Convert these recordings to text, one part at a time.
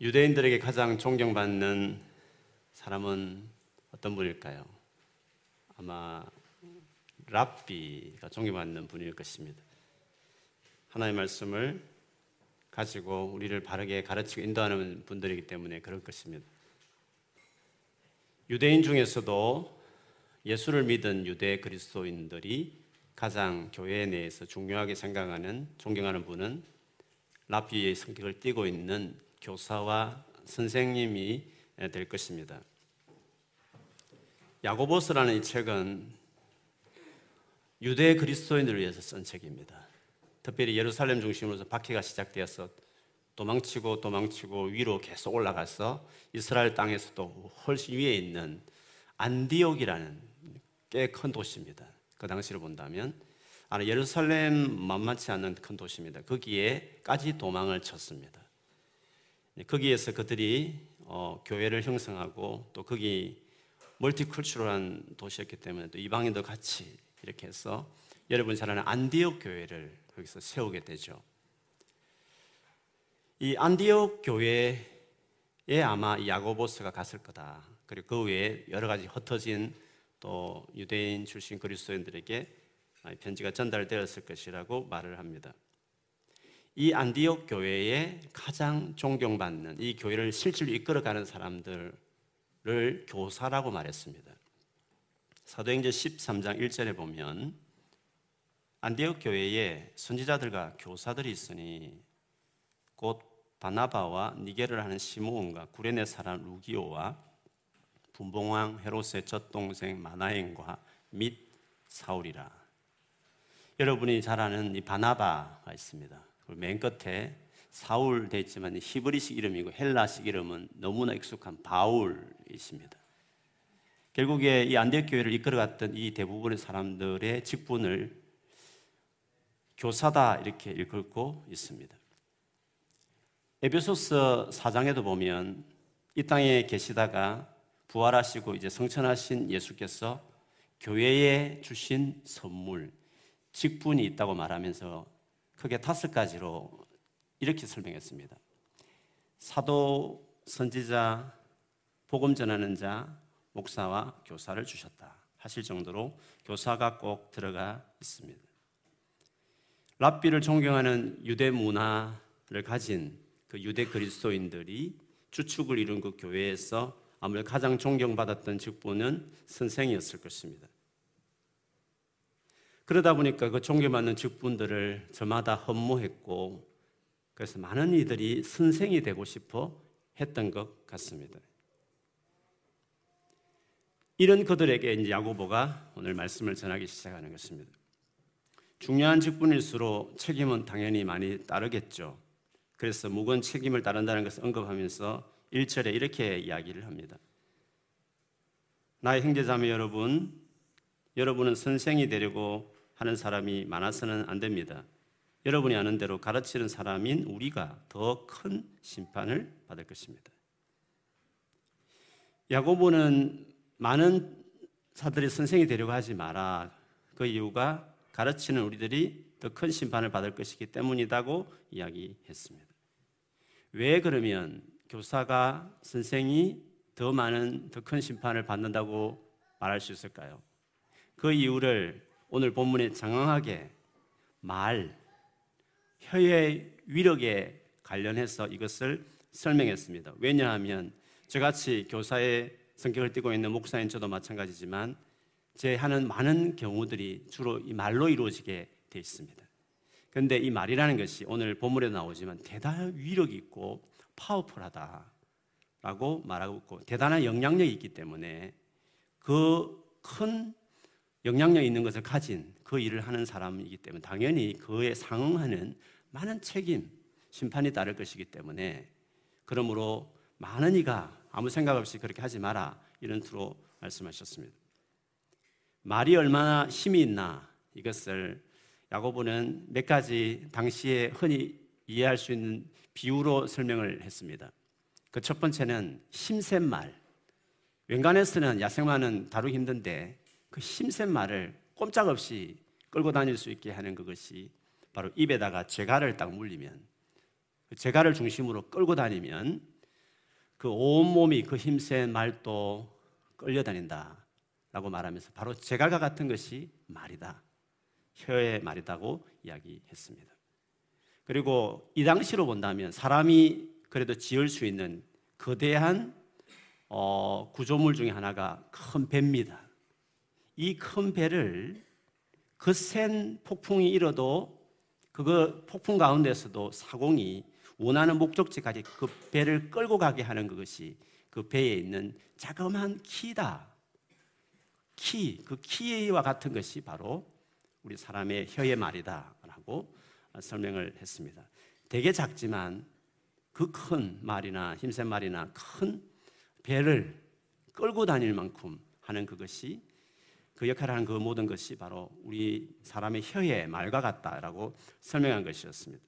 유대인들에게 가장 존경받는 사람은 어떤 분일까요? 아마 랍비가 존경받는 분일 것입니다. 하나의 말씀을 가지고 우리를 바르게 가르치고 인도하는 분들이기 때문에 그럴 것입니다. 유대인 중에서도 예수를 믿은 유대 그리스도인들이 가장 교회 내에서 중요하게 생각하는 존경하는 분은 랍비의 성격을 띠고 있는 교사와 선생님이 될 것입니다. 야고보스라는 이 책은 유대 그리스도인들을 위해서 쓴 책입니다. 특별히 예루살렘 중심으로서 박해가 시작되어서 도망치고 도망치고 위로 계속 올라가서 이스라엘 땅에서도 훨씬 위에 있는 안디옥이라는 꽤 큰 도시입니다. 그 당시로 본다면 예루살렘 만만치 않은 큰 도시입니다. 거기에까지 도망을 쳤습니다. 거기에서 그들이 어, 교회를 형성하고 또 거기 멀티컬처럴한 도시였기 때문에 또 이방인도 같이 이렇게 해서 여러분 잘 아는 안디옥 교회를 거기서 세우게 되죠. 이 안디옥 교회에 아마 야고보스가 갔을 거다. 그리고 그 외에 여러 가지 흩어진 또 유대인 출신 그리스도인들에게 편지가 전달되었을 것이라고 말을 합니다. 이 안디옥 교회에 가장 존경받는 이 교회를 실질로 이끌어가는 사람들을 교사라고 말했습니다. 사도행전 13장 1절에 보면 안디옥 교회에 선지자들과 교사들이 있으니 곧 바나바와 니게를 하는 시므온과 구레네 사람 루기오와 분봉왕 헤롯의 젖동생 마나행과 및 사울이라. 여러분이 잘 아는 이 바나바가 있습니다. 맨 끝에 사울 돼 있지만 히브리식 이름이고 헬라식 이름은 너무나 익숙한 바울이십니다. 결국에 이 안디옥 교회를 이끌어갔던 이 대부분의 사람들의 직분을 교사다 이렇게 읽고 있습니다. 에베소서 4장에도 보면 이 땅에 계시다가 부활하시고 이제 성천하신 예수께서 교회에 주신 선물, 직분이 있다고 말하면서 크게 다섯 가지로 이렇게 설명했습니다. 사도, 선지자, 복음 전하는 자, 목사와 교사를 주셨다. 하실 정도로 교사가 꼭 들어가 있습니다. 랍비를 존경하는 유대 문화를 가진 그 유대 그리스도인들이 주축을 이룬 그 교회에서 아무래도 가장 존경받았던 직분은 선생이었을 것입니다. 그러다 보니까 그 존경받는 직분들을 저마다 헌무했고 그래서 많은 이들이 선생이 되고 싶어 했던 것 같습니다. 이런 그들에게 이제 야고보가 오늘 말씀을 전하기 시작하는 것입니다. 중요한 직분일수록 책임은 당연히 많이 따르겠죠. 그래서 무거운 책임을 따른다는 것을 언급하면서 1절에 이렇게 이야기를 합니다. 나의 형제자매 여러분, 여러분은 선생이 되려고 하는 사람이 많아서는 안 됩니다. 여러분이 아는 대로 가르치는 사람인 우리가 더 큰 심판을 받을 것입니다. 야고보는 많은 사들이 선생이 되려고 하지 마라. 그 이유가 가르치는 우리들이 더 큰 심판을 받을 것이기 때문이라고 이야기했습니다. 왜 그러면 교사가 선생이 더 많은 더 큰 심판을 받는다고 말할 수 있을까요? 그 이유를 오늘 본문에 장황하게 말, 혀의 위력에 관련해서 이것을 설명했습니다. 왜냐하면 저같이 교사의 성격을 띠고 있는 목사인 저도 마찬가지지만 제 하는 많은 경우들이 주로 이 말로 이루어지게 돼 있습니다. 그런데 이 말이라는 것이 오늘 본문에 나오지만 대단한 위력이 있고 파워풀하다라고 말하고 있고 대단한 영향력이 있기 때문에 그 큰 영향력 있는 것을 가진 그 일을 하는 사람이기 때문에 당연히 그에 상응하는 많은 책임, 심판이 따를 것이기 때문에 그러므로 많은 이가 아무 생각 없이 그렇게 하지 마라 이런 투로 말씀하셨습니다. 말이 얼마나 힘이 있나 이것을 야고보는 몇 가지 당시에 흔히 이해할 수 있는 비유로 설명을 했습니다. 그 첫 번째는 힘센 말. 웬간에서는 야생마는 다루기 힘든데 그 힘센 말을 꼼짝없이 끌고 다닐 수 있게 하는 그것이 바로 입에다가 재갈을 딱 물리면 그 재갈을 중심으로 끌고 다니면 그 온몸이 그 힘센 말도 끌려다닌다. 라고 말하면서 바로 제갈과 같은 것이 말이다. 혀의 말이다고 이야기했습니다. 그리고 이 당시로 본다면 사람이 그래도 지을 수 있는 거대한 어, 구조물 중에 하나가 큰 배입니다. 이 큰 배를 거센 폭풍이 일어도 그거 폭풍 가운데서도 사공이 원하는 목적지까지 그 배를 끌고 가게 하는 그것이 그 배에 있는 자그마한 키다. 키, 그 키와 같은 것이 바로 우리 사람의 혀의 말이다라고 설명을 했습니다. 되게 작지만 그 큰 말이나 힘센 말이나 큰 배를 끌고 다닐 만큼 하는 그것이 그 역할을 하는 그 모든 것이 바로 우리 사람의 혀의 말과 같다라고 설명한 것이었습니다.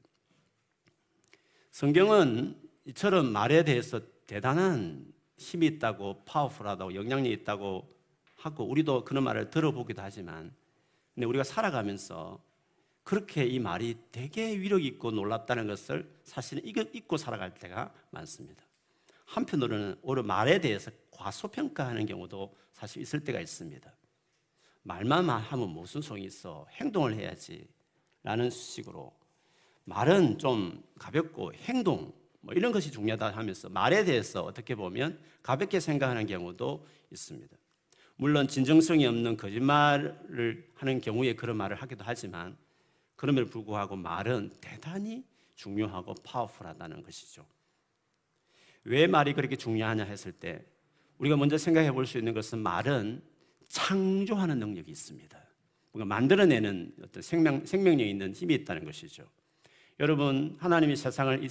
성경은 이처럼 말에 대해서 대단한 힘이 있다고 파워풀하다고 영향력이 있다고 하고 우리도 그런 말을 들어보기도 하지만 근데 우리가 살아가면서 그렇게 이 말이 되게 위력 있고 놀랍다는 것을 사실은 잊고 살아갈 때가 많습니다. 한편으로는 오히려 말에 대해서 과소평가하는 경우도 사실 있을 때가 있습니다. 말만 하면 무슨 소용이 있어? 행동을 해야지. 라는 식으로 말은 좀 가볍고 행동 뭐 이런 것이 중요하다 하면서 말에 대해서 어떻게 보면 가볍게 생각하는 경우도 있습니다. 물론 진정성이 없는 거짓말을 하는 경우에 그런 말을 하기도 하지만 그럼에도 불구하고 말은 대단히 중요하고 파워풀하다는 것이죠. 왜 말이 그렇게 중요하냐 했을 때 우리가 먼저 생각해 볼 수 있는 것은 말은 창조하는 능력이 있습니다. 뭔가 만들어내는 어떤 생명, 생명력 있는 힘이 있다는 것이죠. 여러분, 하나님이 세상을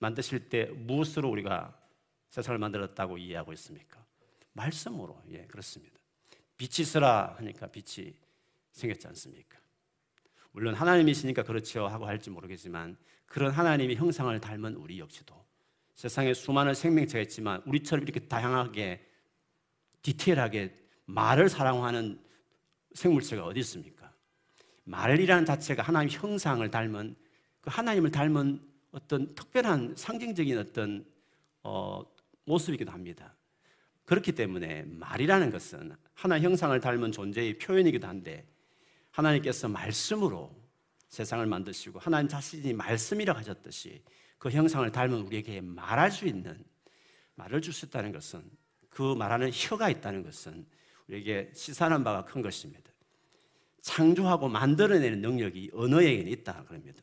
만드실 때 무엇으로 우리가 세상을 만들었다고 이해하고 있습니까? 말씀으로. 예, 그렇습니다. 빛이 있어라 하니까 빛이 생겼지 않습니까? 물론 하나님이시니까 그렇죠 하고 할지 모르겠지만 그런 하나님의 형상을 닮은 우리 역시도 세상에 수많은 생명체가 있지만 우리처럼 이렇게 다양하게 디테일하게 말을 사랑하는 생물체가 어디 있습니까? 말이라는 자체가 하나님 형상을 닮은 그 하나님을 닮은 어떤 특별한 상징적인 어떤 어, 모습이기도 합니다. 그렇기 때문에 말이라는 것은 하나 형상을 닮은 존재의 표현이기도 한데 하나님께서 말씀으로 세상을 만드시고 하나님 자신이 말씀이라 하셨듯이 그 형상을 닮은 우리에게 말할 수 있는 말을 줄 수 있다는 것은 그 말하는 혀가 있다는 것은 우리에게 시사하는 바가 큰 것입니다. 창조하고 만들어내는 능력이 언어에게는 있다 그럽니다.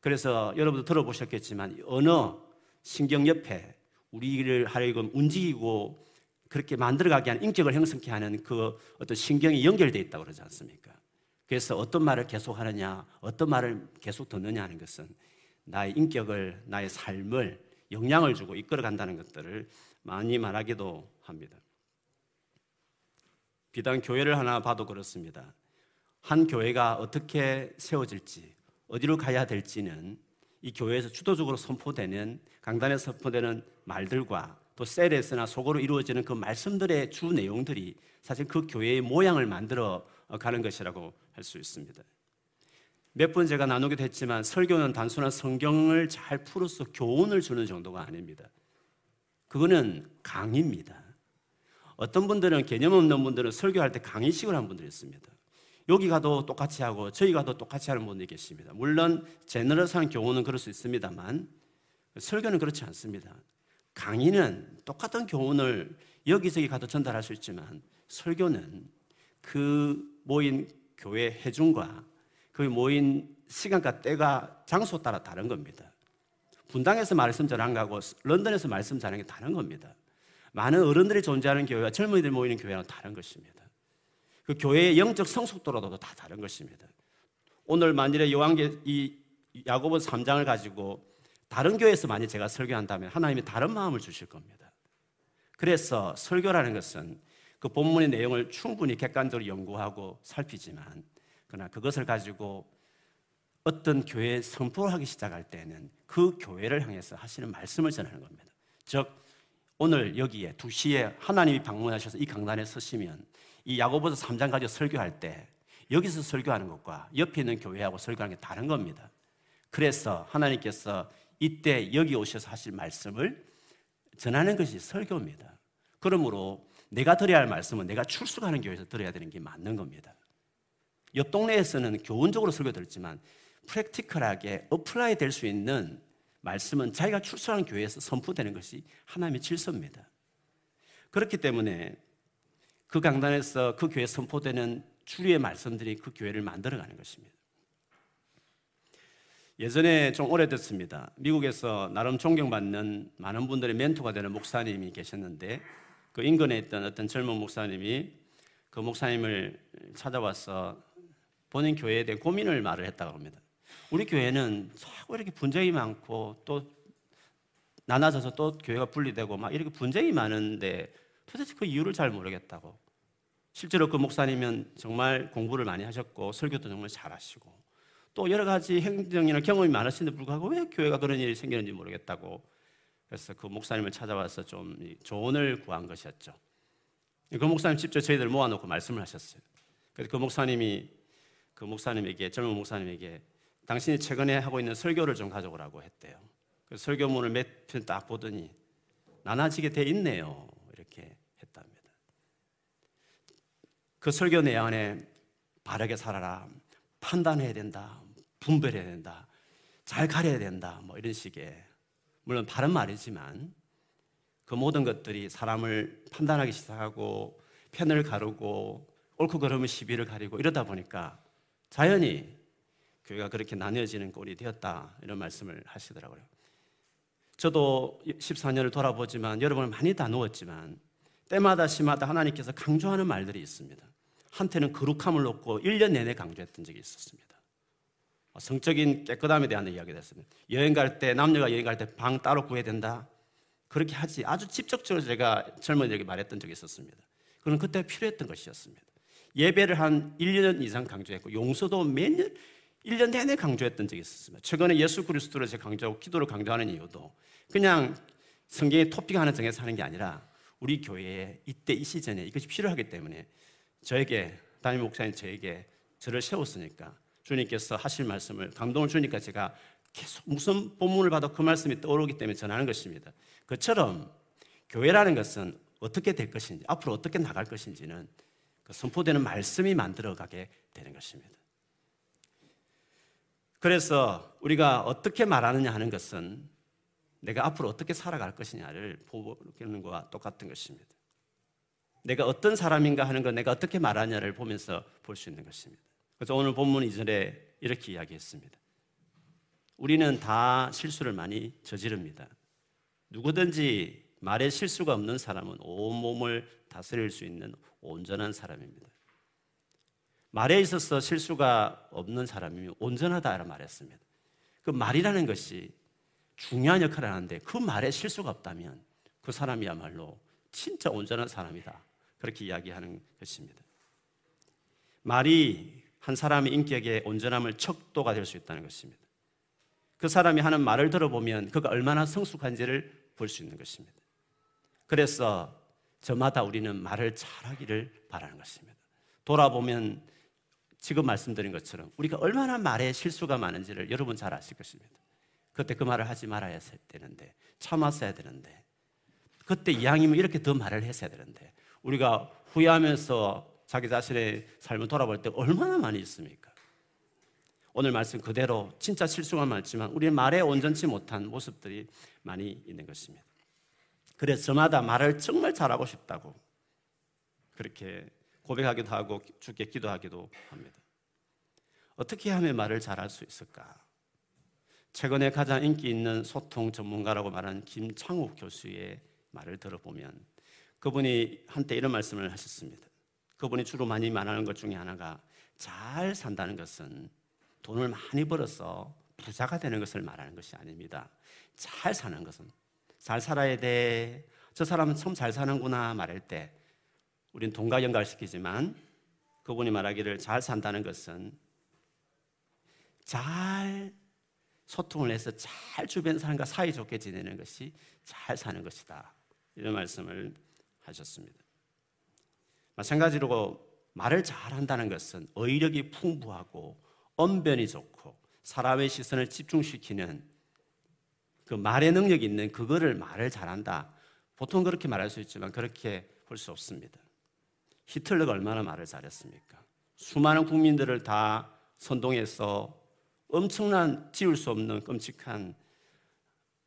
그래서 여러분도 들어보셨겠지만 언어 신경 옆에 우리를 하여금 움직이고 그렇게 만들어가게 하는 인격을 형성케 하는 그 어떤 신경이 연결되어 있다고 그러지 않습니까? 그래서 어떤 말을 계속 하느냐, 어떤 말을 계속 듣느냐 하는 것은 나의 인격을, 나의 삶을 영향을 주고 이끌어 간다는 것들을 많이 말하기도 합니다. 비단 교회를 하나 봐도 그렇습니다. 한 교회가 어떻게 세워질지, 어디로 가야 될지는 이 교회에서 주도적으로 선포되는 강단에서 선포되는 말들과 또 셀에서나 속으로 이루어지는 그 말씀들의 주 내용들이 사실 그 교회의 모양을 만들어 가는 것이라고 할 수 있습니다. 몇 번 제가 나누기도 했지만 설교는 단순한 성경을 잘 풀어서 교훈을 주는 정도가 아닙니다. 그거는 강의입니다. 어떤 분들은 개념 없는 분들은 설교할 때 강의식을 한 분들이 있습니다. 여기 가도 똑같이 하고 저희 가도 똑같이 하는 분들이 계십니다. 물론 제너럴스한 교훈은 그럴 수 있습니다만 설교는 그렇지 않습니다. 강의는 똑같은 교훈을 여기저기 가도 전달할 수 있지만 설교는 그 모인 교회 회중과 그 모인 시간과 때가 장소 따라 다른 겁니다. 분당에서 말씀 전한 거하고 런던에서 말씀 전하는 게 다른 겁니다. 많은 어른들이 존재하는 교회와 젊은이들 모이는 교회는 다른 것입니다. 그 교회의 영적 성숙도로도 다 다른 것입니다. 오늘 만일에 요한계 이 야고보 3장을 가지고 다른 교회에서 만약 제가 설교한다면 하나님이 다른 마음을 주실 겁니다. 그래서 설교라는 것은 그 본문의 내용을 충분히 객관적으로 연구하고 살피지만 그러나 그것을 가지고 어떤 교회에 선포를 하기 시작할 때는 그 교회를 향해서 하시는 말씀을 전하는 겁니다. 즉 오늘 여기에 2시에 하나님이 방문하셔서 이 강단에 서시면 이 야고보서 3장 가지고 설교할 때 여기서 설교하는 것과 옆에 있는 교회하고 설교하는 게 다른 겁니다. 그래서 하나님께서 이때 여기 오셔서 하실 말씀을 전하는 것이 설교입니다. 그러므로 내가 드려야 할 말씀은 내가 출석하는 교회에서 들어야 되는 게 맞는 겁니다. 옆 동네에서는 교훈적으로 설교 들었지만 practical하게 apply 될 수 있는 말씀은 자기가 출석하는 교회에서 선포되는 것이 하나님의 질서입니다. 그렇기 때문에 그 강단에서 그 교회 선포되는 주류의 말씀들이 그 교회를 만들어가는 것입니다. 예전에 좀 오래됐습니다. 미국에서 나름 존경받는 많은 분들의 멘토가 되는 목사님이 계셨는데 그 인근에 있던 어떤 젊은 목사님이 그 목사님을 찾아와서 본인 교회에 대해 고민을 말을 했다고 합니다. 우리 교회는 자꾸 이렇게 분쟁이 많고 또 나눠져서 또 교회가 분리되고 막 이렇게 분쟁이 많은데 도대체 그 이유를 잘 모르겠다고. 실제로 그 목사님은 정말 공부를 많이 하셨고 설교도 정말 잘하시고 또 여러 가지 행정이나 경험이 많으신데 불구하고 왜 교회가 그런 일이 생기는지 모르겠다고 그래서 그 목사님을 찾아와서 좀 조언을 구한 것이었죠. 그 목사님 직접 저희들 모아놓고 말씀을 하셨어요. 그래서 그 목사님이 그 목사님에게 젊은 목사님에게 당신이 최근에 하고 있는 설교를 좀 가져오라고 했대요. 그 설교문을 몇 편 딱 보더니 나눠지게 돼 있네요. 이렇게 했답니다. 그 설교 내용 안에 바르게 살아라. 판단해야 된다. 분별해야 된다. 잘 가려야 된다. 뭐 이런 식의 물론 바른 말이지만 그 모든 것들이 사람을 판단하기 시작하고 편을 가르고 옳고 그름은 시비를 가리고 이러다 보니까 자연히 교회가 그렇게 나뉘어지는 꼴이 되었다 이런 말씀을 하시더라고요. 저도 14년을 돌아보지만 여러분을 많이 다누었지만 때마다 시마다 하나님께서 강조하는 말들이 있습니다. 한때는 거룩함을 놓고 1년 내내 강조했던 적이 있었습니다. 성적인 깨끗함에 대한 이야기가 됐습니다. 여행 갈 때, 남녀가 여행 갈 때 방 따로 구해야 된다. 그렇게 하지. 아주 직접적으로 제가 젊은이에게 말했던 적이 있었습니다. 그건 그때 필요했던 것이었습니다. 예배를 한 1년 이상 강조했고, 용서도 매년, 1년 내내 강조했던 적이 있었습니다. 최근에 예수 그리스도를 제가 강조하고 기도를 강조하는 이유도 그냥 성경에 토픽하는 정에서 하는 게 아니라 우리 교회에 이때 이 시즌에 이것이 필요하기 때문에 저에게 담임 목사님 저에게 저를 세웠으니까 주님께서 하실 말씀을 감동을 주니까 제가 계속 무슨 본문을 봐도 그 말씀이 떠오르기 때문에 전하는 것입니다. 그처럼 교회라는 것은 어떻게 될 것인지 앞으로 어떻게 나갈 것인지는 그 선포되는 말씀이 만들어가게 되는 것입니다. 그래서 우리가 어떻게 말하느냐 하는 것은 내가 앞으로 어떻게 살아갈 것이냐를 보는 것과 똑같은 것입니다. 내가 어떤 사람인가 하는 것, 내가 어떻게 말하냐를 보면서 볼 수 있는 것입니다. 그래서 오늘 본문 이전에 이렇게 이야기했습니다. 우리는 다 실수를 많이 저지릅니다. 누구든지 말에 실수가 없는 사람은 온 몸을 다스릴 수 있는 온전한 사람입니다. 말에 있어서 실수가 없는 사람이면 온전하다라 말했습니다. 그 말이라는 것이 중요한 역할을 하는데 그 말에 실수가 없다면 그 사람이야말로 진짜 온전한 사람이다. 그렇게 이야기하는 것입니다. 말이 한 사람의 인격의 온전함을 척도가 될 수 있다는 것입니다. 그 사람이 하는 말을 들어보면 그가 얼마나 성숙한지를 볼 수 있는 것입니다. 그래서 저마다 우리는 말을 잘하기를 바라는 것입니다. 돌아보면 지금 말씀드린 것처럼 우리가 얼마나 말에 실수가 많은지를 여러분 잘 아실 것입니다. 그때 그 말을 하지 말아야 되는데 참았어야 되는데 그때 이왕이면 이렇게 더 말을 했어야 되는데 우리가 후회하면서 자기 자신의 삶을 돌아볼 때 얼마나 많이 있습니까? 오늘 말씀 그대로 진짜 실수가 많지만 우리 말에 온전치 못한 모습들이 많이 있는 것입니다. 그래서 저마다 말을 정말 잘하고 싶다고 그렇게 고백하기도 하고 주께 기도하기도 합니다. 어떻게 하면 말을 잘할 수 있을까? 최근에 가장 인기 있는 소통 전문가라고 말하는 김창욱 교수의 말을 들어보면 그분이 한때 이런 말씀을 하셨습니다. 그분이 주로 많이 말하는 것 중에 하나가 잘 산다는 것은 돈을 많이 벌어서 부자가 되는 것을 말하는 것이 아닙니다. 잘 사는 것은 잘 살아야 돼. 저 사람은 참 잘 사는구나 말할 때 우리는 돈과 연관시키지만 그분이 말하기를 잘 산다는 것은 잘 소통을 해서 잘 주변 사람과 사이좋게 지내는 것이 잘 사는 것이다. 이런 말씀을 하셨습니다. 마찬가지로 말을 잘한다는 것은 어휘력이 풍부하고 언변이 좋고 사람의 시선을 집중시키는 그 말의 능력이 있는 그거를 말을 잘한다. 보통 그렇게 말할 수 있지만 그렇게 볼 수 없습니다. 히틀러가 얼마나 말을 잘했습니까? 수많은 국민들을 다 선동해서 엄청난 지울 수 없는 끔찍한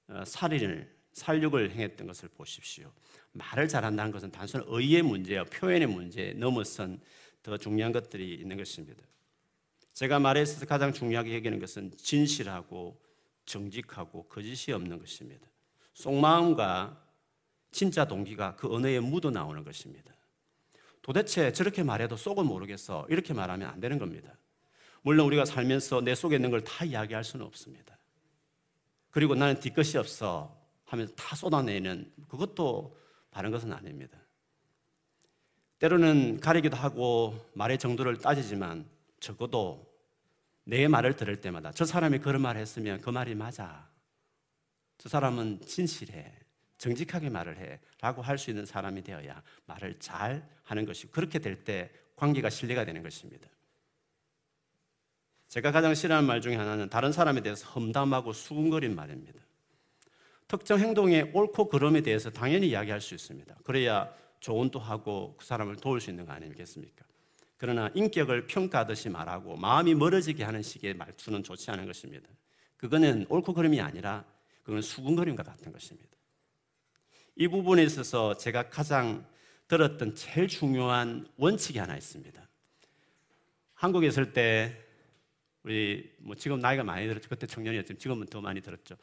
어, 살인을 살육을 행했던 것을 보십시오. 말을 잘한다는 것은 단순한 의의 문제와 표현의 문제에 넘어선 더 중요한 것들이 있는 것입니다. 제가 말에 있어서 가장 중요하게 여기는 것은 진실하고 정직하고 거짓이 없는 것입니다. 속마음과 진짜 동기가 그 언어에 묻어 나오는 것입니다. 도대체 저렇게 말해도 속은 모르겠어. 이렇게 말하면 안 되는 겁니다. 물론 우리가 살면서 내 속에 있는 걸 다 이야기할 수는 없습니다. 그리고 나는 뒤끝이 없어 하면서 다 쏟아내는 그것도 바른 것은 아닙니다. 때로는 가리기도 하고 말의 정도를 따지지만 적어도 내 말을 들을 때마다 저 사람이 그런 말 했으면 그 말이 맞아. 저 사람은 진실해. 정직하게 말을 해. 라고 할 수 있는 사람이 되어야 말을 잘 하는 것이 그렇게 될 때 관계가 신뢰가 되는 것입니다. 제가 가장 싫어하는 말 중에 하나는 다른 사람에 대해서 험담하고 수군거린 말입니다. 특정 행동의 옳고 그름에 대해서 당연히 이야기할 수 있습니다. 그래야 조언도 하고 그 사람을 도울 수 있는 거 아니겠습니까? 그러나 인격을 평가하듯이 말하고 마음이 멀어지게 하는 식의 말투는 좋지 않은 것입니다. 그거는 옳고 그름이 아니라 그건 수군거림과 같은 것입니다. 이 부분에 있어서 제가 가장 들었던 제일 중요한 원칙이 하나 있습니다. 한국에 있을 때 우리 뭐 지금 나이가 많이 들었죠. 그때 청년이었지만 지금은 더 많이 들었죠.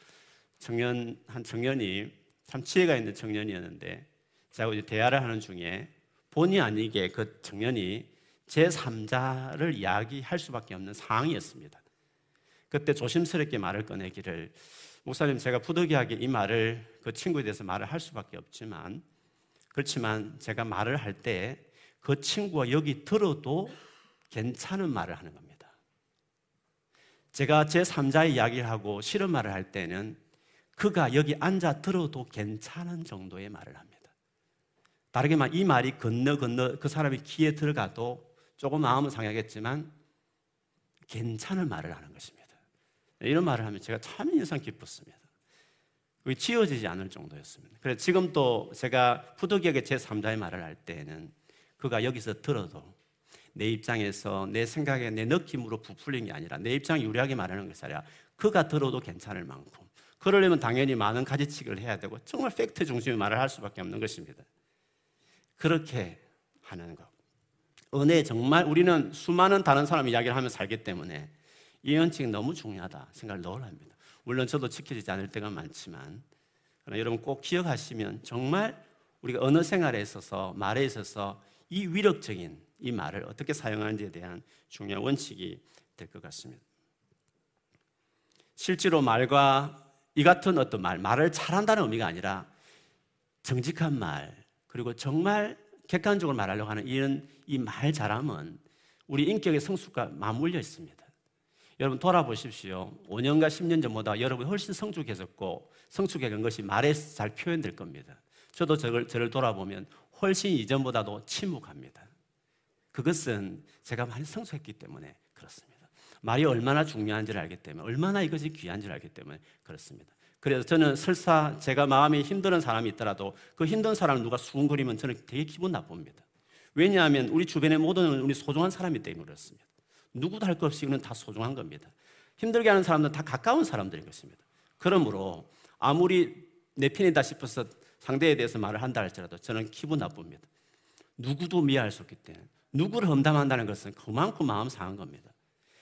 청년 한 청년이 참 지혜가 있는 청년이었는데 제가 이제 대화를 하는 중에 본의 아니게 그 청년이 제 3자를 이야기할 수밖에 없는 상황이었습니다. 그때 조심스럽게 말을 꺼내기를 목사님 제가 부득이하게 이 말을 그 친구에 대해서 말을 할 수밖에 없지만 그렇지만 제가 말을 할 때 그 친구가 여기 들어도 괜찮은 말을 하는 겁니다. 제가 제 3자의 이야기를 하고 싫은 말을 할 때는 그가 여기 앉아 들어도 괜찮은 정도의 말을 합니다. 다르게 말하면 이 말이 건너 건너 그 사람이 귀에 들어가도 조금 마음은 상하겠지만 괜찮은 말을 하는 것입니다. 이런 말을 하면 제가 참 인상 깊었습니다. 그게 지워지지 않을 정도였습니다. 그래서 지금 또 제가 푸드기하게 제 3자의 말을 할 때에는 그가 여기서 들어도 내 입장에서 내 생각에 내 느낌으로 부풀린 게 아니라 내 입장 유리하게 말하는 것이 아니라 그가 들어도 괜찮을 만큼 그러려면 당연히 많은 가지치기를 해야 되고 정말 팩트 중심의 말을 할 수밖에 없는 것입니다. 그렇게 하는 것. 은혜 정말 우리는 수많은 다른 사람 이야기를 하며 살기 때문에 이 원칙이 너무 중요하다 생각을 늘 합니다. 물론 저도 지켜지지 않을 때가 많지만 그러나 여러분 꼭 기억하시면 정말 우리가 언어 생활에 있어서 말에 있어서 이 위력적인 이 말을 어떻게 사용하는지에 대한 중요한 원칙이 될 것 같습니다. 실제로 말과 이 같은 어떤 말, 말을 잘한다는 의미가 아니라 정직한 말, 그리고 정말 객관적으로 말하려고 하는 이런 이 말 잘함은 우리 인격의 성숙과 맞물려 있습니다. 여러분 돌아보십시오. 5년과 10년 전보다 여러분 훨씬 성숙해졌고 성숙해진 것이 말에 잘 표현될 겁니다. 저도 저를, 저를 돌아보면 훨씬 이전보다도 침묵합니다. 그것은 제가 많이 성숙했기 때문에 그렇습니다. 말이 얼마나 중요한지를 알기 때문에 얼마나 이것이 귀한지를 알기 때문에 그렇습니다. 그래서 저는 설사 제가 마음이 힘든 사람이 있더라도 그 힘든 사람을 누가 수군거리면 저는 되게 기분 나쁩니다. 왜냐하면 우리 주변에 모든 우리 소중한 사람이 때문에 그렇습니다. 누구도 할 것 없이 이는 다 소중한 겁니다. 힘들게 하는 사람들은 다 가까운 사람들인 것입니다. 그러므로 아무리 내 편이다 싶어서 상대에 대해서 말을 한다 할지라도 저는 기분 나쁩니다. 누구도 미워할 수 없기 때문에 누구를 험담한다는 것은 그만큼 마음 상한 겁니다.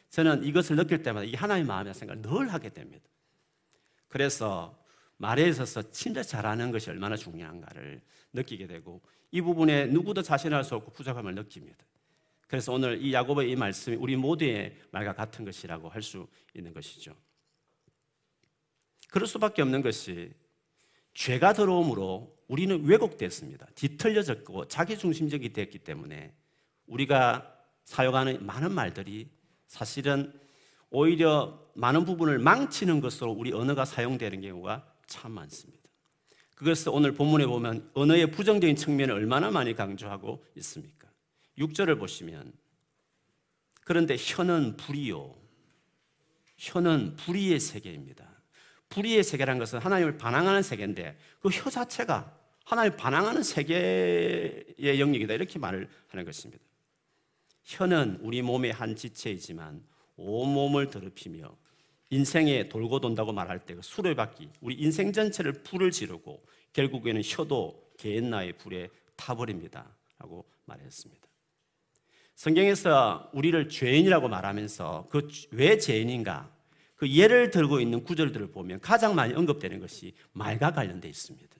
저는 이것을 느낄 때마다 이 하나님의 마음의 생각을 늘 하게 됩니다. 그래서 말에 있어서 진짜 잘하는 것이 얼마나 중요한가를 느끼게 되고 이 부분에 누구도 자신할 수 없고 부족함을 느낍니다. 그래서 오늘 이 야고보의 이 말씀이 우리 모두의 말과 같은 것이라고 할 수 있는 것이죠. 그럴 수밖에 없는 것이 죄가 들어옴으로 우리는 왜곡됐습니다. 뒤틀려졌고 자기중심적이 됐기 때문에 우리가 사용하는 많은 말들이 사실은 오히려 많은 부분을 망치는 것으로 우리 언어가 사용되는 경우가 참 많습니다. 그것을 오늘 본문에 보면 언어의 부정적인 측면을 얼마나 많이 강조하고 있습니까? 6절을 보시면 그런데 혀는 불이요. 혀는 불의의 세계입니다. 불의의 세계라는 것은 하나님을 반항하는 세계인데 그 혀 자체가 하나님 반항하는 세계의 영역이다. 이렇게 말을 하는 것입니다. 혀는 우리 몸의 한 지체이지만 온몸을 더럽히며 인생에 돌고 돈다고 말할 때 그 수레바퀴, 우리 인생 전체를 불을 지르고 결국에는 혀도 개인 나의 불에 타버립니다. 라고 말했습니다. 성경에서 우리를 죄인이라고 말하면서 그 왜 죄인인가? 그 예를 들고 있는 구절들을 보면 가장 많이 언급되는 것이 말과 관련되어 있습니다.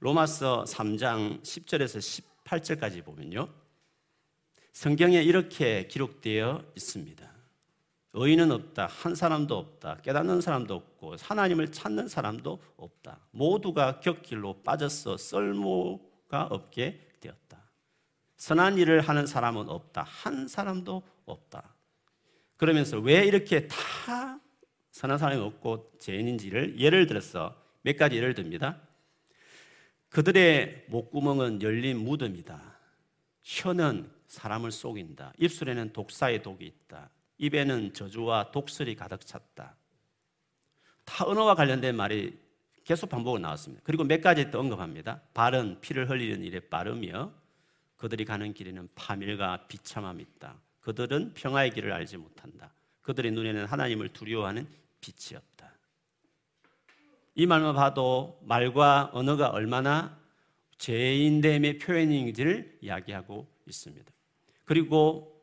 로마서 3장 10절에서 18절까지 보면요. 성경에 이렇게 기록되어 있습니다. 의인은 없다. 한 사람도 없다. 깨닫는 사람도 없고 하나님을 찾는 사람도 없다. 모두가 격길로 빠져서 쓸모가 없게 되었다. 선한 일을 하는 사람은 없다. 한 사람도 없다. 그러면서 왜 이렇게 다 선한 사람이 없고 죄인인지를 예를 들어서 몇 가지 예를 듭니다. 그들의 목구멍은 열린 무덤이다. 혀는 사람을 속인다. 입술에는 독사의 독이 있다. 입에는 저주와 독설이 가득 찼다. 다 언어와 관련된 말이 계속 반복으로 나왔습니다. 그리고 몇 가지 또 언급합니다. 발은 피를 흘리는 일에 빠르며 그들이 가는 길에는 파멸과 비참함이 있다. 그들은 평화의 길을 알지 못한다. 그들의 눈에는 하나님을 두려워하는 빛이 없다. 이 말만 봐도 말과 언어가 얼마나 죄인됨의 표현인지를 이야기하고 있습니다. 그리고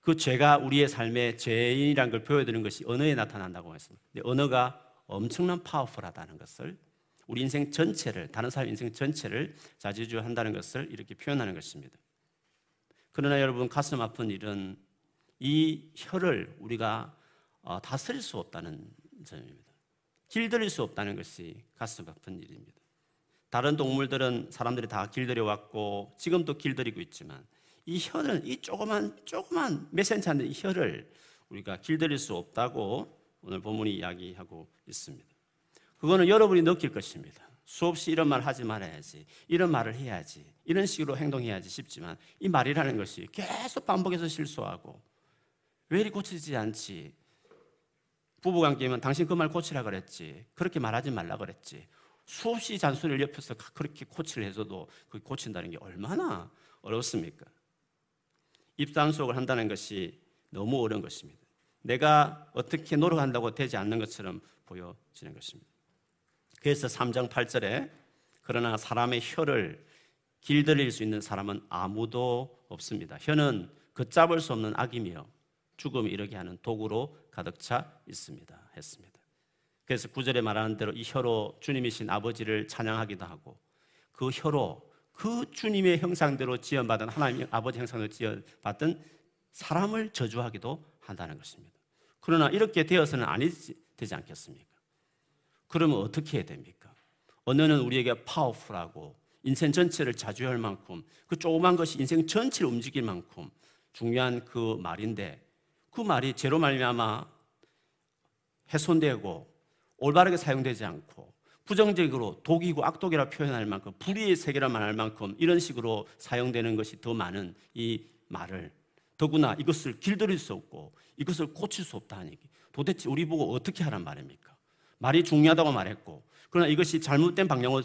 그 죄가 우리의 삶의 죄인이라는 걸 보여드리는 것이 언어에 나타난다고 했습니다. 언어가 엄청난 파워풀하다는 것을 우리 인생 전체를 다른 사람 인생 전체를 자주주한다는 것을 이렇게 표현하는 것입니다. 그러나 여러분 가슴 아픈 일은 이 혀를 우리가 어, 다스릴 수 없다는 점입니다. 길들일 수 없다는 것이 가슴 아픈 일입니다. 다른 동물들은 사람들이 다 길들여 왔고 지금도 길들이고 있지만 이 혀는 이 조그만 조그만 몇 센치인데 이 혀를 우리가 길들일 수 없다고 오늘 본문이 이야기하고 있습니다. 그거는 여러분이 느낄 것입니다. 수없이 이런 말 하지 말아야지. 이런 말을 해야지. 이런 식으로 행동해야지 싶지만 이 말이라는 것이 계속 반복해서 실수하고 왜 이리 고치지 않지? 부부관계면 당신 그 말 고치라 그랬지. 그렇게 말하지 말라 그랬지. 수없이 잔소리를 옆에서 그렇게 코치를 해줘도 그 고친다는 게 얼마나 어렵습니까? 입단속을 한다는 것이 너무 어려운 것입니다. 내가 어떻게 노력한다고 되지 않는 것처럼 보여지는 것입니다. 그래서 3장 8절에 그러나 사람의 혀를 길들일 수 있는 사람은 아무도 없습니다. 혀는 걷잡을 수 없는 악이며 죽음이 이르게 하는 도구로 가득 차 있습니다. 했습니다. 그래서 구절에 말하는 대로 이 혀로 주님이신 아버지를 찬양하기도 하고 그 혀로 그 주님의 형상대로 지어받은 하나님의 아버지 형상으로 지어받은 사람을 저주하기도 한다는 것입니다. 그러나 이렇게 되어서는 아니 되지 않겠습니까? 그러면 어떻게 해야 됩니까? 언어는 우리에게 파워풀하고 인생 전체를 자주할 만큼 그 조그만 것이 인생 전체를 움직일 만큼 중요한 그 말인데 그 말이 제로 말미암아 훼손되고 올바르게 사용되지 않고 부정적으로 독이고 악독이라 표현할 만큼 불의의 세계라 말할 만큼 이런 식으로 사용되는 것이 더 많은 이 말을 더구나 이것을 길들일 수 없고 이것을 고칠 수 없다 하니 도대체 우리 보고 어떻게 하란 말입니까? 말이 중요하다고 말했고 그러나 이것이 잘못된 방향으로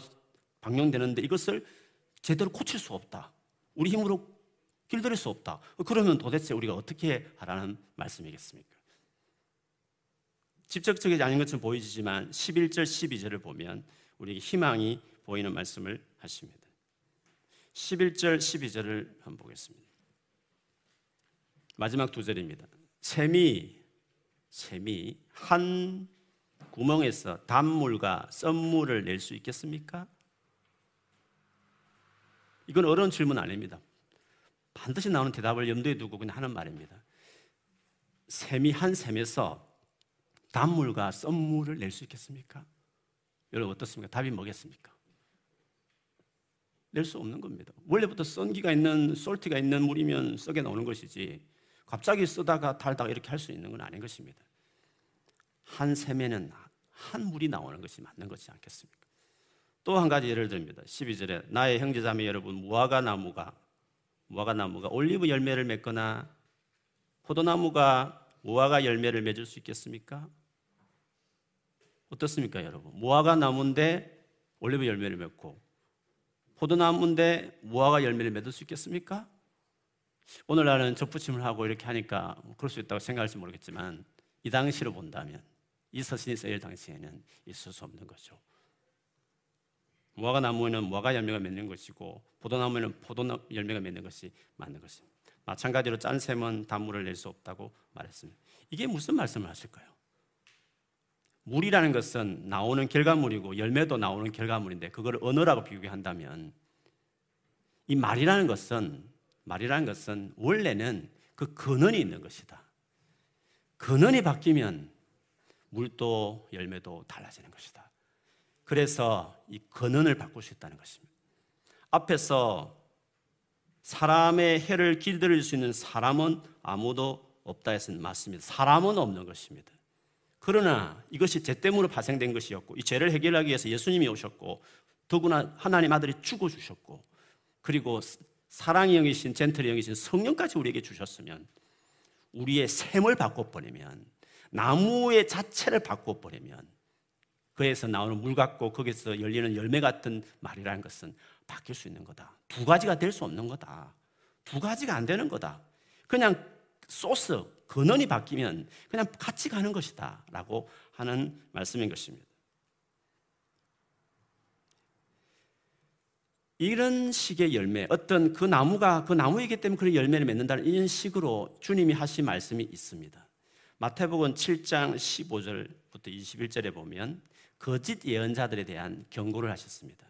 방영되는데 이것을 제대로 고칠 수 없다. 우리 힘으로 길들일 수 없다. 그러면 도대체 우리가 어떻게 하라는 말씀이겠습니까? 직접적이지 않은 것처럼 보이지만 11절 12절을 보면 우리에게 희망이 보이는 말씀을 하십니다. 11절 12절을 한번 보겠습니다. 마지막 두 절입니다. 샘이 샘이 한 구멍에서 단물과 썬물을 낼 수 있겠습니까? 이건 어려운 질문 아닙니다. 반드시 나오는 대답을 염두에 두고 그냥 하는 말입니다. 샘이 한 샘에서 단물과 썬물을 낼 수 있겠습니까? 여러분 어떻습니까? 답이 뭐겠습니까? 낼 수 없는 겁니다. 원래부터 썬기가 있는 솔티가 있는 물이면 썩에 나오는 것이지 갑자기 쓰다가 달다가 이렇게 할 수 있는 건 아닌 것입니다. 한 샘에는 한 물이 나오는 것이 맞는 것이 않겠습니까? 또 한 가지 예를 듭니다. 12절에 나의 형제자매 여러분 무화과 나무가 무화과 나무가 올리브 열매를 맺거나 포도나무가 무화과 열매를 맺을 수 있겠습니까? 어떻습니까, 여러분? 무화과 나무인데 올리브 열매를 맺고 포도나무인데 무화과 열매를 맺을 수 있겠습니까? 오늘날은 접붙임을 하고 이렇게 하니까 뭐 그럴 수 있다고 생각할지 모르겠지만 이 당시로 본다면 이 서신이 쓰일 당시에는 있을 수 없는 거죠. 무화과 나무에는 무화과 열매가 맺는 것이고 포도나무에는 포도 열매가 맺는 것이 맞는 것입니다. 마찬가지로 짠 샘은 단물을 낼 수 없다고 말했습니다. 이게 무슨 말씀을 하실까요? 물이라는 것은 나오는 결과물이고 열매도 나오는 결과물인데 그걸 언어라고 비교한다면 이 말이라는 것은 말이라는 것은 원래는 그 근원이 있는 것이다. 근원이 바뀌면 물도 열매도 달라지는 것이다. 그래서 이 근원을 바꿀 수 있다는 것입니다. 앞에서 사람의 해를 길들일 수 있는 사람은 아무도 없다 했으면 맞습니다. 사람은 없는 것입니다. 그러나 이것이 죄 때문에 발생된 것이었고 이 죄를 해결하기 위해서 예수님이 오셨고 더구나 하나님 아들이 죽어 주셨고 그리고 사랑이 영이신 젠틀이 영이신 성령까지 우리에게 주셨으면 우리의 샘을 바꿔 버리면 나무의 자체를 바꿔버리면 그에서 나오는 물 같고 거기서 열리는 열매 같은 말이라는 것은 바뀔 수 있는 거다. 두 가지가 될 수 없는 거다. 두 가지가 안 되는 거다. 그냥 소스, 근원이 바뀌면 그냥 같이 가는 것이다. 라고 하는 말씀인 것입니다. 이런 식의 열매, 어떤 그 나무가 그 나무이기 때문에 그런 열매를 맺는다는 이런 식으로 주님이 하신 말씀이 있습니다. 마태복음 7장 15절부터 21절에 보면 거짓 예언자들에 대한 경고를 하셨습니다.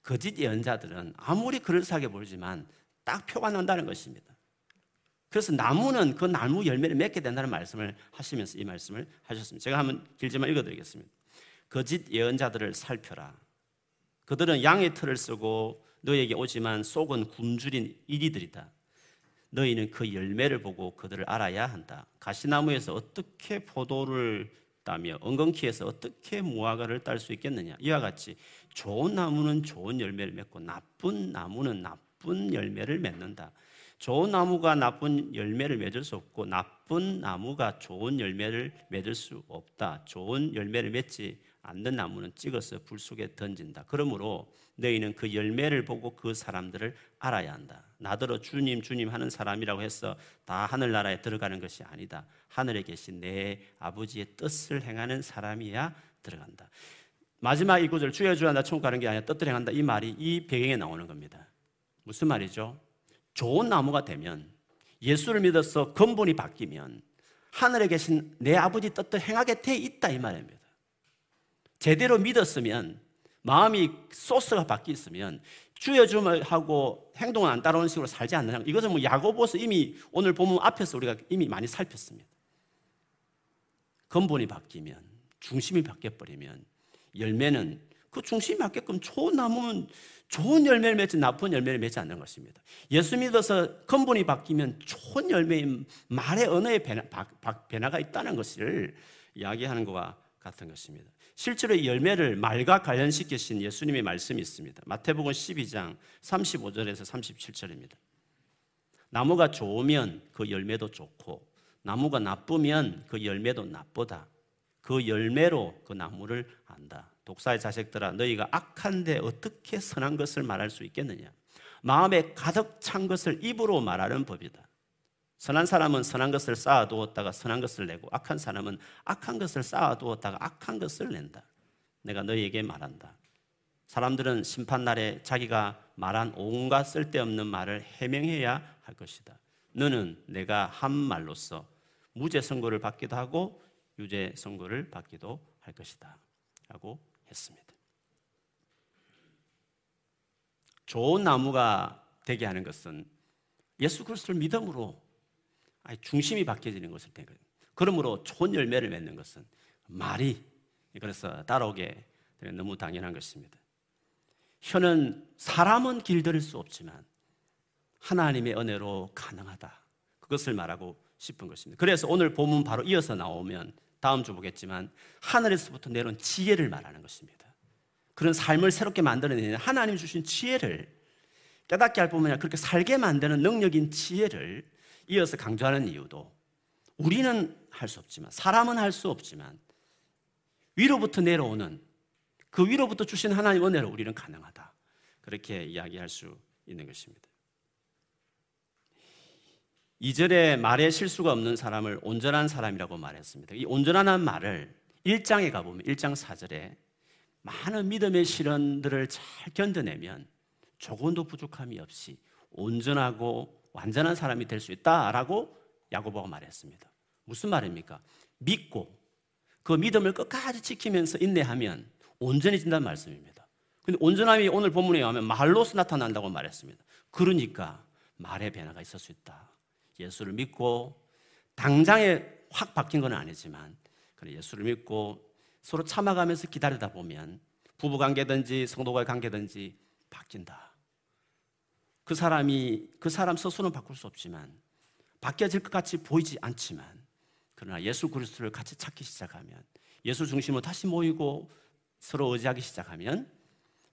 거짓 예언자들은 아무리 그럴싸하게 보이지만 딱 표가 난다는 것입니다. 그래서 나무는 그 나무 열매를 맺게 된다는 말씀을 하시면서 이 말씀을 하셨습니다. 제가 한번 길지만 읽어드리겠습니다. 거짓 예언자들을 살펴라. 그들은 양의 털을 쓰고 너에게 오지만 속은 굶주린 이리들이다. 너희는 그 열매를 보고 그들을 알아야 한다. 가시나무에서 어떻게 포도를 따며 엉겅퀴에서 어떻게 무화과를 딸 수 있겠느냐. 이와 같이 좋은 나무는 좋은 열매를 맺고 나쁜 나무는 나쁜 열매를 맺는다. 좋은 나무가 나쁜 열매를 맺을 수 없고 나쁜 나무가 좋은 열매를 맺을 수 없다. 좋은 열매를 맺지 않는 나무는 찍어서 불 속에 던진다. 그러므로 너희는 그 열매를 보고 그 사람들을 알아야 한다. 나더러 주님 주님 하는 사람이라고 해서 다 하늘나라에 들어가는 것이 아니다. 하늘에 계신 내 아버지의 뜻을 행하는 사람이야 들어간다. 마지막 이 구절 주여 주여 나 천국 가는 게 아니라 뜻을 행한다 이 말이 이 배경에 나오는 겁니다. 무슨 말이죠? 좋은 나무가 되면 예수를 믿어서 근본이 바뀌면 하늘에 계신 내 아버지 뜻도 행하게 돼 있다 이 말입니다. 제대로 믿었으면 마음이 소스가 바뀌었으면 주여 주을 하고 행동을 안 따라오는 식으로 살지 않느냐. 이것은 뭐 야고보서 이미 오늘 보면 앞에서 우리가 이미 많이 살폈습니다. 근본이 바뀌면 중심이 바뀌어 버리면 열매는 그 중심이 바뀌게끔 좋은 나무는 좋은 열매를 맺지 나쁜 열매를 맺지 않는 것입니다. 예수 믿어서 근본이 바뀌면 좋은 열매인 말의 언어의 변화, 변화가 있다는 것을 이야기하는 것과 같은 것입니다. 실제로 이 열매를 말과 관련시키신 예수님의 말씀이 있습니다. 마태복음 12장 35절에서 37절입니다. 나무가 좋으면 그 열매도 좋고 나무가 나쁘면 그 열매도 나쁘다. 그 열매로 그 나무를 안다. 독사의 자식들아 너희가 악한데 어떻게 선한 것을 말할 수 있겠느냐 마음에 가득 찬 것을 입으로 말하는 법이다 선한 사람은 선한 것을 쌓아두었다가 선한 것을 내고 악한 사람은 악한 것을 쌓아두었다가 악한 것을 낸다. 내가 너희에게 말한다. 사람들은 심판 날에 자기가 말한 온갖 쓸데없는 말을 해명해야 할 것이다. 너는 내가 한 말로써 무죄 선고를 받기도 하고 유죄 선고를 받기도 할 것이다. 라고 했습니다. 좋은 나무가 되게 하는 것은 예수 그리스도를 믿음으로 중심이 바뀌어지는 것을 되거든요. 그러므로 좋은 열매를 맺는 것은 말이 그래서 따라오게 너무 당연한 것입니다. 혀는 사람은 길들일 수 없지만 하나님의 은혜로 가능하다. 그것을 말하고 싶은 것입니다. 그래서 오늘 본문 바로 이어서 나오면 다음 주 보겠지만 하늘에서부터 내려온 지혜를 말하는 것입니다. 그런 삶을 새롭게 만들어내는 하나님 주신 지혜를 깨닫게 할 뿐만 아니라 그렇게 살게 만드는 능력인 지혜를 이어서 강조하는 이유도 우리는 할 수 없지만 사람은 할 수 없지만 위로부터 내려오는 그 위로부터 주신 하나님 은혜로 우리는 가능하다. 그렇게 이야기할 수 있는 것입니다. 2절에 말에 실수가 없는 사람을 온전한 사람이라고 말했습니다. 이 온전하다는 말을 1장에 가보면 1장 4절에 많은 믿음의 시련들을 잘 견뎌내면 조금도 부족함이 없이 온전하고 완전한 사람이 될 수 있다라고 야고보가 말했습니다. 무슨 말입니까? 믿고 그 믿음을 끝까지 지키면서 인내하면 온전해진다는 말씀입니다. 근데 온전함이 오늘 본문에 의하면 말로서 나타난다고 말했습니다. 그러니까 말의 변화가 있을 수 있다. 예수를 믿고 당장에 확 바뀐 건 아니지만 그래 예수를 믿고 서로 참아가면서 기다리다 보면 부부 관계든지 성도과의 관계든지 바뀐다. 그 사람이 그 사람 스스로는 바꿀 수 없지만 바뀌어질 것 같이 보이지 않지만 그러나 예수 그리스도를 같이 찾기 시작하면 예수 중심으로 다시 모이고 서로 의지하기 시작하면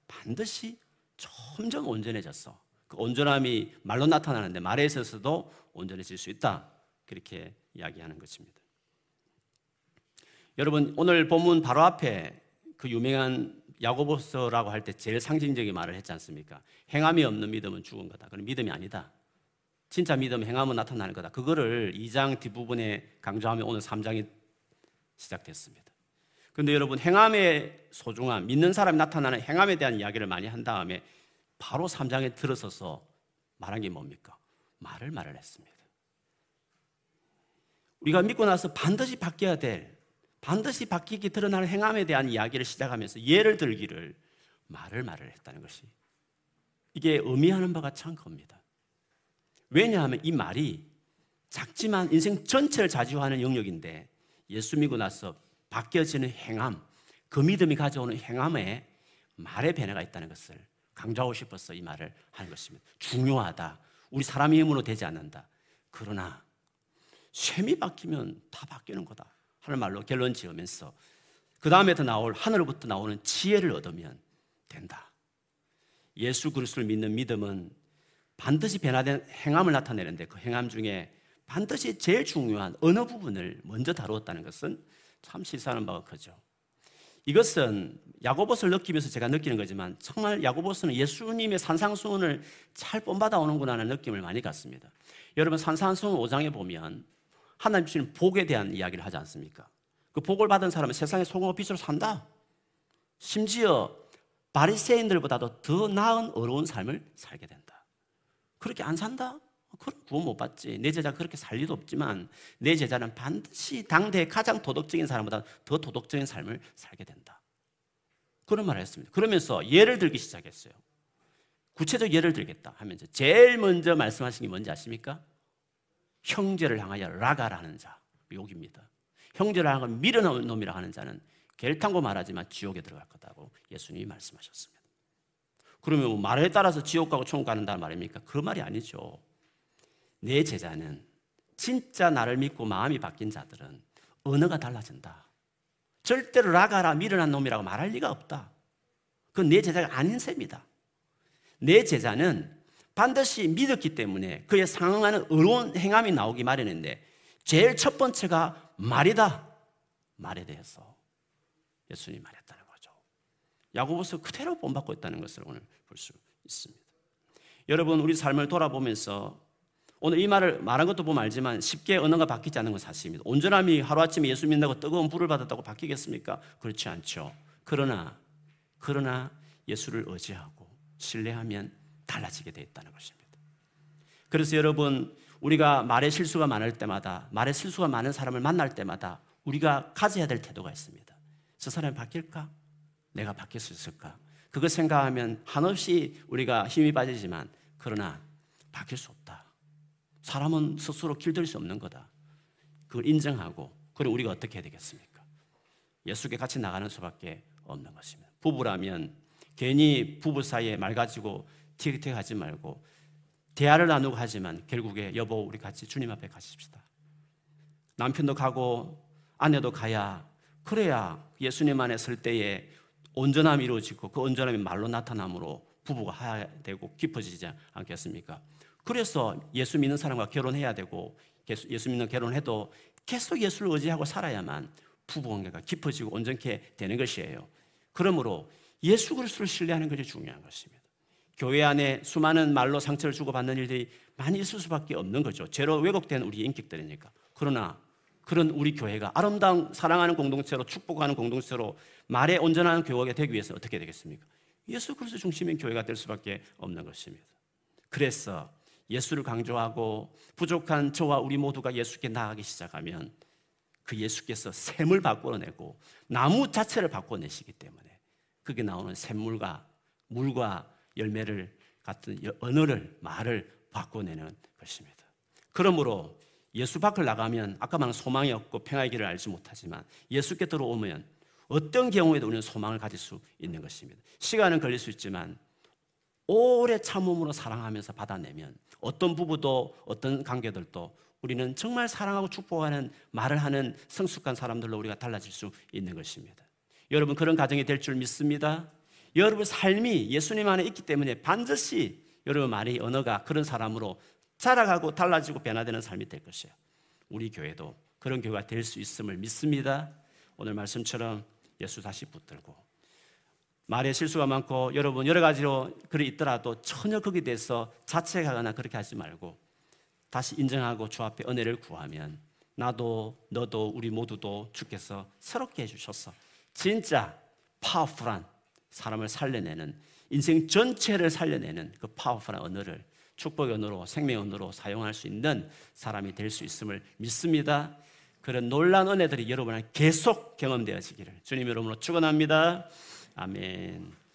반드시 점점 온전해졌어. 그 온전함이 말로 나타나는데 말에 있어서도 온전해질 수 있다. 그렇게 이야기하는 것입니다. 여러분 오늘 본문 바로 앞에 그 유명한 야고보서라고 할 때 제일 상징적인 말을 했지 않습니까? 행함이 없는 믿음은 죽은 거다. 그럼 믿음이 아니다. 진짜 믿음 행함은 나타나는 거다. 그거를 2장 뒷부분에 강조하며 오늘 3장이 시작됐습니다. 그런데 여러분 행함의 소중함, 믿는 사람이 나타나는 행함에 대한 이야기를 많이 한 다음에 바로 3장에 들어서서 말한 게 뭡니까? 말을 말을 했습니다. 우리가 믿고 나서 반드시 바뀌어야 될 반드시 바뀌기 드러나는 행함에 대한 이야기를 시작하면서 예를 들기를 말을 말을 했다는 것이 이게 의미하는 바가 참 큽니다. 왜냐하면 이 말이 작지만 인생 전체를 좌지우하는 영역인데 예수 믿고 나서 바뀌어지는 행함, 그 믿음이 가져오는 행함에 말의 변화가 있다는 것을 강조하고 싶어서 이 말을 하는 것입니다. 중요하다. 우리 사람의 힘으로 되지 않는다. 그러나 셈이 바뀌면 다 바뀌는 거다. 하는 말로 결론 지으면서 그 다음에 더 나올 하늘로부터 나오는 지혜를 얻으면 된다. 예수 그리스도를 믿는 믿음은 반드시 변화된 행함을 나타내는데 그 행함 중에 반드시 제일 중요한 어느 부분을 먼저 다루었다는 것은 참 시사하는 바가 크죠. 이것은 야고보스를 느끼면서 제가 느끼는 거지만 정말 야고보스는 예수님의 산상수훈을 잘 본받아 오는구나 하는 느낌을 많이 갖습니다. 여러분 산상수훈 5장에 보면 하나님 주시는 복에 대한 이야기를 하지 않습니까? 그 복을 받은 사람은 세상의 소금과 빛으로 산다. 심지어 바리새인들보다도 더 나은 어려운 삶을 살게 된다. 그렇게 안 산다? 그럼 구원 못 받지. 내 제자 그렇게 살 리도 없지만 내 제자는 반드시 당대 가장 도덕적인 사람보다 더 도덕적인 삶을 살게 된다. 그런 말을 했습니다. 그러면서 예를 들기 시작했어요. 구체적 예를 들겠다 하면서 제일 먼저 말씀하신 게 뭔지 아십니까? 형제를 향하여 라가라는 자, 욕입니다. 형제를 향하여 밀어넣은 놈이라 하는 자는 결탄고 말하지만 지옥에 들어갈 거다고 예수님이 말씀하셨습니다. 그러면 뭐 말에 따라서 지옥 가고 천국 가는다 말입니까? 그 말이 아니죠. 내 제자는 진짜 나를 믿고 마음이 바뀐 자들은 언어가 달라진다. 절대로 라가라 밀어난 놈이라고 말할 리가 없다. 그건 내 제자가 아닌 셈이다. 내 제자는 반드시 믿었기 때문에 그에 상응하는 의로운 행함이 나오기 마련인데 제일 첫 번째가 말이다. 말에 대해서 예수님이 말했다는 거죠. 야고보서 그대로 본받고 있다는 것을 오늘 볼 수 있습니다. 여러분 우리 삶을 돌아보면서 오늘 이 말을 말한 것도 보면 알지만 쉽게 언어가 바뀌지 않는 건 사실입니다. 온전함이 하루아침에 예수 믿는다고 뜨거운 불을 받았다고 바뀌겠습니까? 그렇지 않죠. 그러나 그러나 예수를 의지하고 신뢰하면 달라지게 되어 있다는 것입니다. 그래서 여러분 우리가 말에 실수가 많을 때마다 말에 실수가 많은 사람을 만날 때마다 우리가 가져야 될 태도가 있습니다. 저 사람이 바뀔까? 내가 바뀔 수 있을까? 그거 생각하면 한없이 우리가 힘이 빠지지만 그러나 바뀔 수 없다. 사람은 스스로 길들일 수 없는 거다. 그걸 인정하고 그럼 우리가 어떻게 해야 되겠습니까? 예수께 같이 나가는 수밖에 없는 것입니다. 부부라면 괜히 부부 사이에 말 가지고 티격태격하지 말고 대화를 나누고 하지만 결국에 여보 우리 같이 주님 앞에 가십시다. 남편도 가고 아내도 가야 그래야 예수님 안에 설 때에 온전함이 이루어지고 그 온전함이 말로 나타남으로 부부가 해야 되고 깊어지지 않겠습니까? 그래서 예수 믿는 사람과 결혼해야 되고 예수 믿는 결혼해도 계속 예수를 의지하고 살아야만 부부 관계가 깊어지고 온전케 되는 것이에요. 그러므로 예수 그리스도를 신뢰하는 것이 중요한 것입니다. 교회 안에 수많은 말로 상처를 주고받는 일들이 많이 있을 수밖에 없는 거죠. 죄로 왜곡된 우리 인격들이니까. 그러나 그런 우리 교회가 아름다운 사랑하는 공동체로 축복하는 공동체로 말에 온전한 교회가 되기 위해서 어떻게 되겠습니까? 예수 그리스도 중심인 교회가 될 수밖에 없는 것입니다. 그래서 예수를 강조하고 부족한 저와 우리 모두가 예수께 나아가기 시작하면 그 예수께서 샘을 바꿔내고 나무 자체를 바꿔내시기 때문에 그게 나오는 샘물과 물과 열매를 같은 언어를 말을 바꿔내는 것입니다. 그러므로 예수 밖을 나가면 아까 말한 소망이 없고 평화의 길을 알지 못하지만 예수께 들어오면 어떤 경우에도 우리는 소망을 가질 수 있는 것입니다. 시간은 걸릴 수 있지만 오래 참음으로 사랑하면서 받아내면 어떤 부부도 어떤 관계들도 우리는 정말 사랑하고 축복하는 말을 하는 성숙한 사람들로 우리가 달라질 수 있는 것입니다. 여러분 그런 가정이 될 줄 믿습니다. 여러분 삶이 예수님 안에 있기 때문에 반드시 여러분 말이 언어가 그런 사람으로 자라가고 달라지고 변화되는 삶이 될 것이에요. 우리 교회도 그런 교회가 될 수 있음을 믿습니다. 오늘 말씀처럼 예수 다시 붙들고 말에 실수가 많고 여러분 여러 가지로 그리 있더라도 전혀 거기에 대해서 자책하거나 그렇게 하지 말고 다시 인정하고 주 앞에 은혜를 구하면 나도 너도 우리 모두도 주께서 새롭게 해주셔서 진짜 파워풀한 사람을 살려내는 인생 전체를 살려내는 그 파워풀한 언어를 축복의 언어로 생명의 언어로 사용할 수 있는 사람이 될 수 있음을 믿습니다. 그런 놀란 은혜들이 여러분에 계속 경험되어지기를 주님 이름으로 축원합니다. 아멘.